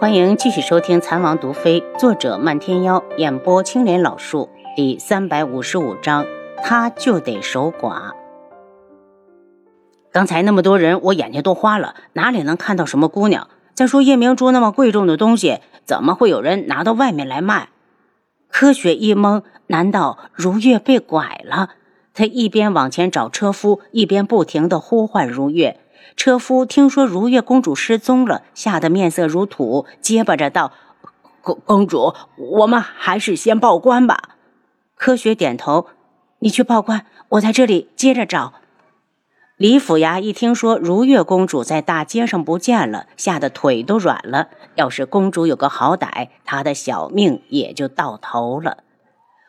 欢迎继续收听《残王毒妃》，作者漫天妖，演播青莲老树，第三百五十五章，他就得守寡。刚才那么多人，我眼睛都花了，哪里能看到什么姑娘？再说夜明珠那么贵重的东西，怎么会有人拿到外面来卖？柯雪一懵，难道如月被拐了？他一边往前找车夫，一边不停地呼唤如月。车夫听说如月公主失踪了，吓得面色如土，结巴着道：“公公主，我们还是先报官吧。”柯学点头：“你去报官，我在这里接着找。”李府衙一听说如月公主在大街上不见了，吓得腿都软了。要是公主有个好歹，他的小命也就到头了。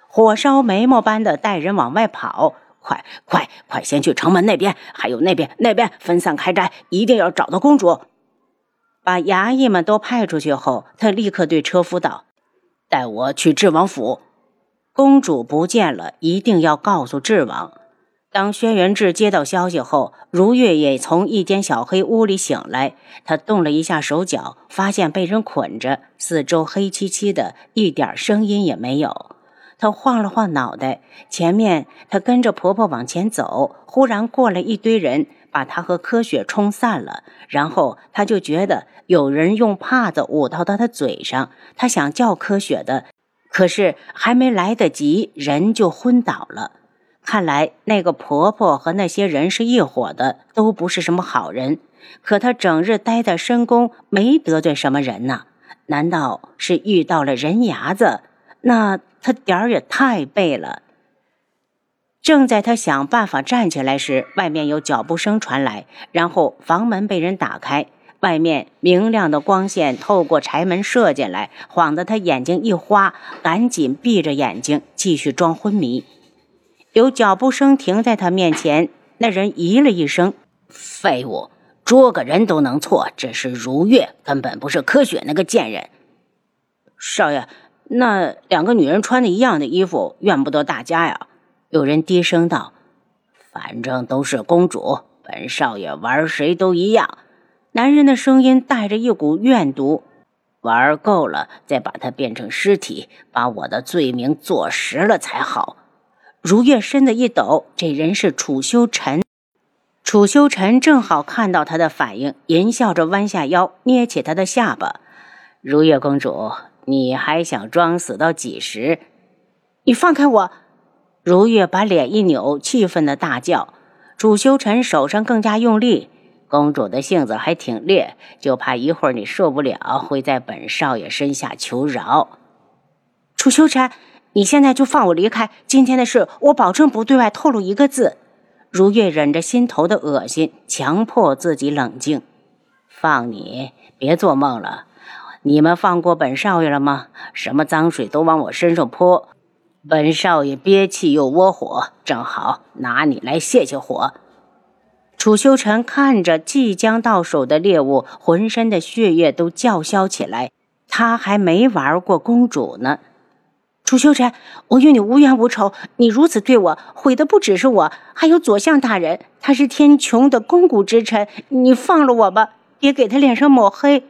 火烧眉毛般的带人往外跑。快快快，先去城门那边，还有那边那边分散开斋，一定要找到公主。把衙役们都派出去后，他立刻对车夫道：“带我去智王府，公主不见了，一定要告诉智王。”当轩辕志接到消息后，如月也从一间小黑屋里醒来，他动了一下手脚，发现被人捆着，四周黑漆漆的，一点声音也没有。她晃了晃脑袋，前面她跟着婆婆往前走，忽然过来一堆人，把她和柯雪冲散了。然后她就觉得有人用帕子捂到她的嘴上，她想叫柯雪的，可是还没来得及，人就昏倒了。看来那个婆婆和那些人是一伙的，都不是什么好人。可她整日待在深宫，没得罪什么人呢？难道是遇到了人牙子？那他点儿也太背了。正在他想办法站起来时，外面有脚步声传来，然后房门被人打开，外面明亮的光线透过柴门射进来，晃得他眼睛一花，赶紧闭着眼睛继续装昏迷。有脚步声停在他面前，那人咦了一声：“废物，捉个人都能错，这是如月，根本不是柯雪那个贱人。”少爷。那两个女人穿的一样的衣服，怨不得大家呀。有人低声道：“反正都是公主，本少爷玩谁都一样。”男人的声音带着一股怨毒：“玩够了，再把她变成尸体，把我的罪名坐实了才好。”如月身子一抖，这人是楚修尘。楚修尘正好看到他的反应，淫笑着弯下腰，捏起他的下巴：“如月公主。”你还想装死到几时？你放开我！如月把脸一扭，气愤的大叫。楚修尘手上更加用力。公主的性子还挺烈，就怕一会儿你受不了，会在本少爷身下求饶。楚修尘，你现在就放我离开。今天的事，我保证不对外透露一个字。如月忍着心头的恶心，强迫自己冷静。放你，别做梦了。你们放过本少爷了吗？什么脏水都往我身上泼，本少爷憋气又窝火，正好拿你来泄泄火。楚修尘看着即将到手的猎物，浑身的血液都叫嚣起来。他还没玩过公主呢。楚修尘，我与你无冤无仇，你如此对我，毁的不只是我，还有左相大人，他是天穹的肱骨之臣。你放了我吧，别给他脸上抹黑。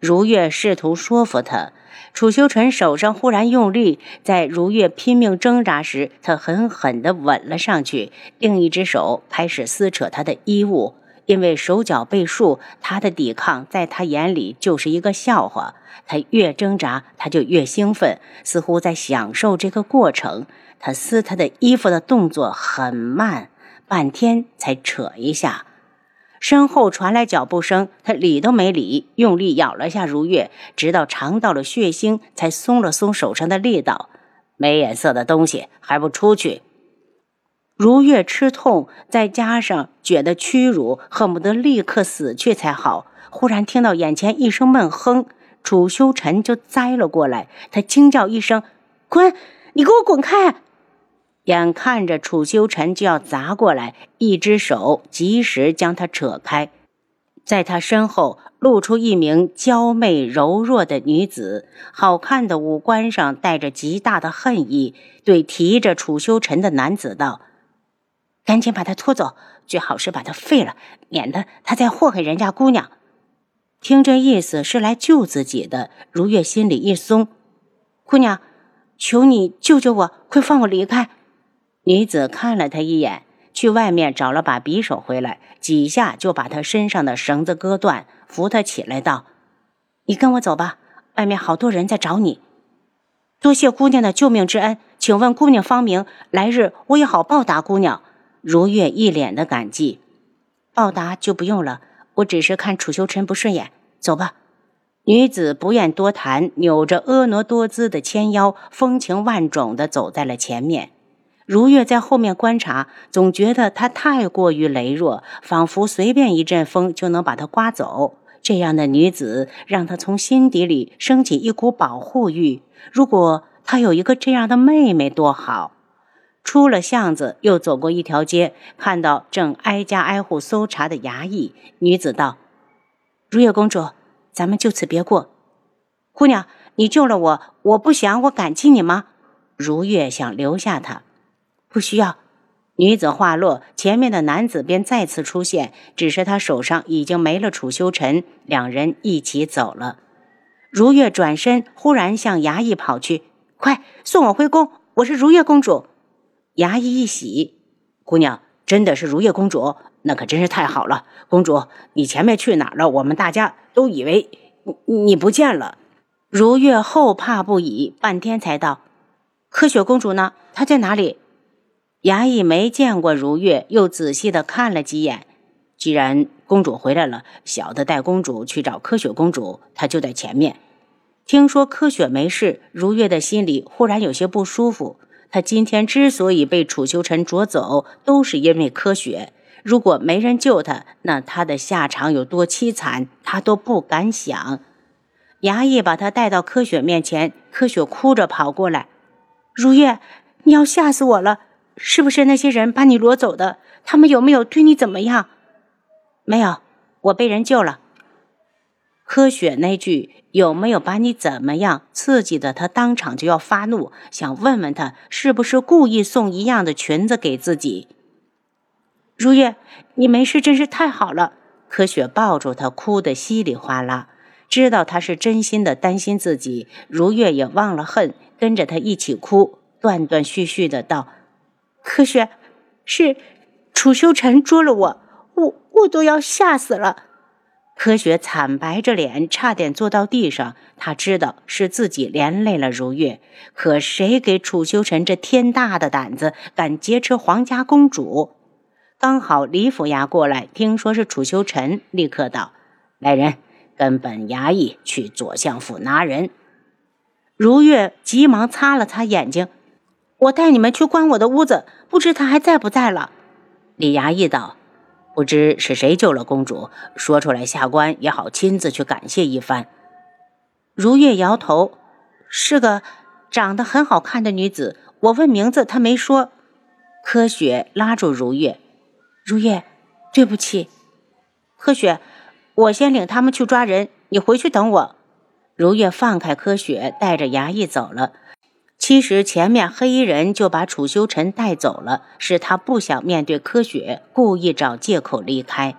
如月试图说服他，楚修尘手上忽然用力，在如月拼命挣扎时，他狠狠地吻了上去，另一只手开始撕扯他的衣物。因为手脚被束，他的抵抗在他眼里就是一个笑话。他越挣扎，他就越兴奋，似乎在享受这个过程。他撕他的衣服的动作很慢，半天才扯一下。身后传来脚步声，他理都没理，用力咬了下如月，直到尝到了血腥，才松了松手上的力道。没眼色的东西，还不出去！如月吃痛，再加上觉得屈辱，恨不得立刻死去才好。忽然听到眼前一声闷哼，楚修尘就栽了过来。他惊叫一声：“滚！你给我滚开！”眼看着楚修尘就要砸过来，一只手及时将他扯开，在他身后露出一名娇媚柔弱的女子，好看的五官上带着极大的恨意，对提着楚修尘的男子道：“赶紧把他拖走，最好是把他废了，免得他再祸害人家姑娘。”听这意思是来救自己的，如月心里一松。姑娘，求你救救我，快放我离开！女子看了他一眼，去外面找了把匕首回来，几下就把他身上的绳子割断，扶他起来道：“你跟我走吧，外面好多人在找你。多谢姑娘的救命之恩，请问姑娘芳名，来日我也好报答姑娘。”如月一脸的感激，报答就不用了。我只是看楚修尘不顺眼，走吧。女子不愿多谈，扭着婀娜多姿的纤腰，风情万种的走在了前面。如月在后面观察，总觉得她太过于羸弱，仿佛随便一阵风就能把她刮走。这样的女子，让她从心底里升起一股保护欲。如果她有一个这样的妹妹，多好！出了巷子，又走过一条街，看到正挨家挨户搜查的衙役。女子道：“如月公主，咱们就此别过。姑娘，你救了我，我不想我感激你吗？”如月想留下他，不需要。女子话落，前面的男子便再次出现，只是他手上已经没了楚修尘。两人一起走了。如月转身，忽然向衙役跑去：“快送我回宫！我是如月公主。”衙役一喜，姑娘真的是如月公主，那可真是太好了。公主，你前面去哪儿了？我们大家都以为你你不见了。如月后怕不已，半天才道：“柯雪公主呢？她在哪里？”衙役没见过如月，又仔细的看了几眼。既然公主回来了，小的带公主去找柯雪公主，她就在前面。听说柯雪没事，如月的心里忽然有些不舒服。她今天之所以被楚修尘捉走，都是因为柯雪。如果没人救她，那她的下场有多凄惨，她都不敢想。衙役把她带到柯雪面前，柯雪哭着跑过来：“如月，你要吓死我了！是不是那些人把你掳走的？他们有没有对你怎么样？”“没有，我被人救了。”柯雪那句。有没有把你怎么样？刺激的他当场就要发怒，想问问他是不是故意送一样的裙子给自己。如月，你没事真是太好了。柯雪抱住他，哭得稀里哗啦，知道他是真心的担心自己。如月也忘了恨，跟着他一起哭，断断续续的道：“柯雪，是楚修尘捉了我，我我都要吓死了。”柯雪惨白着脸，差点坐到地上。他知道是自己连累了如月，可谁给楚修尘这天大的胆子，敢劫持皇家公主？刚好李府衙过来，听说是楚修尘，立刻道：“来人，跟本衙役去左相府拿人。”如月急忙擦了擦眼睛：“我带你们去关我的屋子，不知他还在不在了。”李衙役道。不知是谁救了公主，说出来下官也好亲自去感谢一番。如月摇头，是个长得很好看的女子。我问名字，她没说。柯雪拉住如月，如月，对不起。柯雪，我先领他们去抓人，你回去等我。如月放开柯雪，带着衙役走了。其实前面黑衣人就把楚修尘带走了，是他不想面对柯雪，故意找借口离开。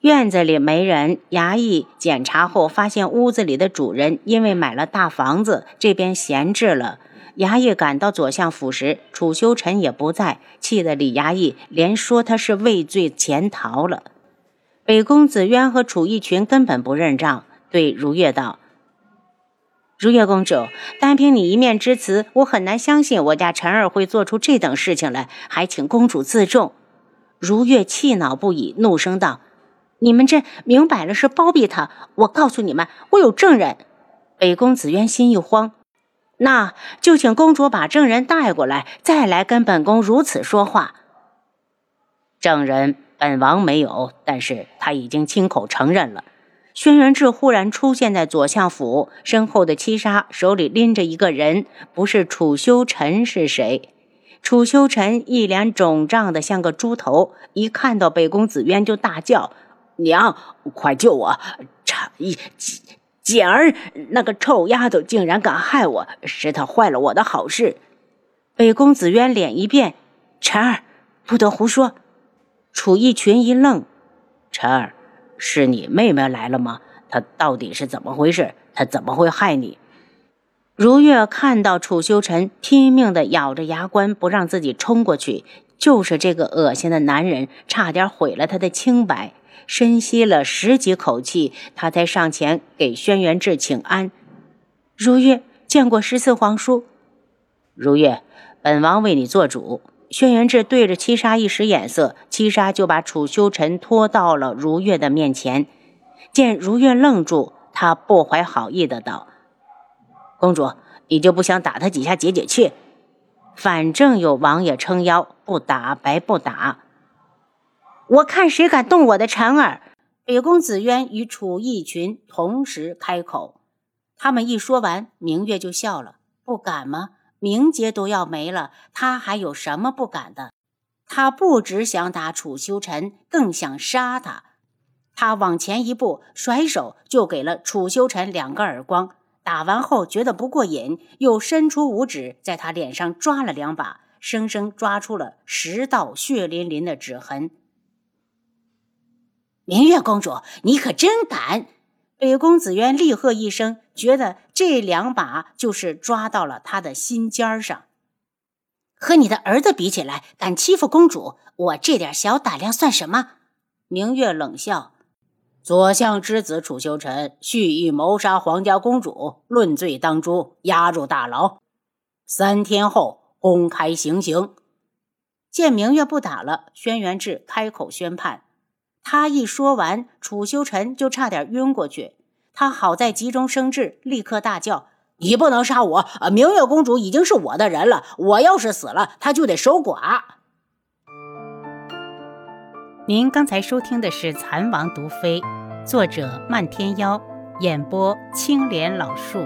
院子里没人，衙役检查后发现屋子里的主人因为买了大房子，这边闲置了。衙役赶到左相府时，楚修尘也不在，气得李衙役连说他是畏罪潜逃了。北宫子渊和楚逸群根本不认账，对如月道。如月公主，单凭你一面之词，我很难相信我家晨儿会做出这等事情来，还请公主自重。如月气恼不已，怒声道：“你们这明摆了是包庇他！我告诉你们，我有证人。”北宫子渊心一慌，那就请公主把证人带过来，再来跟本宫如此说话。证人本王没有，但是他已经亲口承认了。轩辕志忽然出现在左相府身后的七杀，手里拎着一个人，不是楚修尘是谁？楚修尘一脸肿胀的像个猪头，一看到北宫紫渊就大叫：“娘，快救我！差一简儿那个臭丫头竟然敢害我，是她坏了我的好事。”北宫紫渊脸一变：“晨儿，不得胡说！”楚逸群一愣：“晨儿。”是你妹妹来了吗？她到底是怎么回事？她怎么会害你？如月看到楚修尘拼命地咬着牙关，不让自己冲过去，就是这个恶心的男人，差点毁了他的清白。深吸了十几口气，他才上前给轩辕志请安。如月见过十四皇叔。如月，本王为你做主。轩辕志对着七杀一使眼色，七杀就把楚修尘拖到了如月的面前。见如月愣住，他不怀好意的道：“公主，你就不想打他几下解解气？反正有王爷撑腰，不打白不打。我看谁敢动我的婵儿！”北宫紫渊与楚逸群同时开口。他们一说完，明月就笑了：“不敢吗？”名节都要没了，他还有什么不敢的？他不只想打楚修尘，更想杀他。他往前一步，甩手就给了楚修尘两个耳光。打完后觉得不过瘾，又伸出五指在他脸上抓了两把，生生抓出了十道血淋淋的指痕。明月公主，你可真敢！北宫紫渊厉喝一声，觉得这两把就是抓到了他的心尖上。和你的儿子比起来，敢欺负公主，我这点小胆量算什么？明月冷笑：“左相之子楚修尘蓄意谋杀皇家公主，论罪当诛，押入大牢，三天后公开行刑。”见明月不打了，轩辕志开口宣判。他一说完，楚修尘就差点晕过去。他好在急中生智，立刻大叫：“你不能杀我！啊，明月公主已经是我的人了，我要是死了，她就得守寡。”您刚才收听的是《蚕王毒妃》，作者漫天妖，演播青莲老树。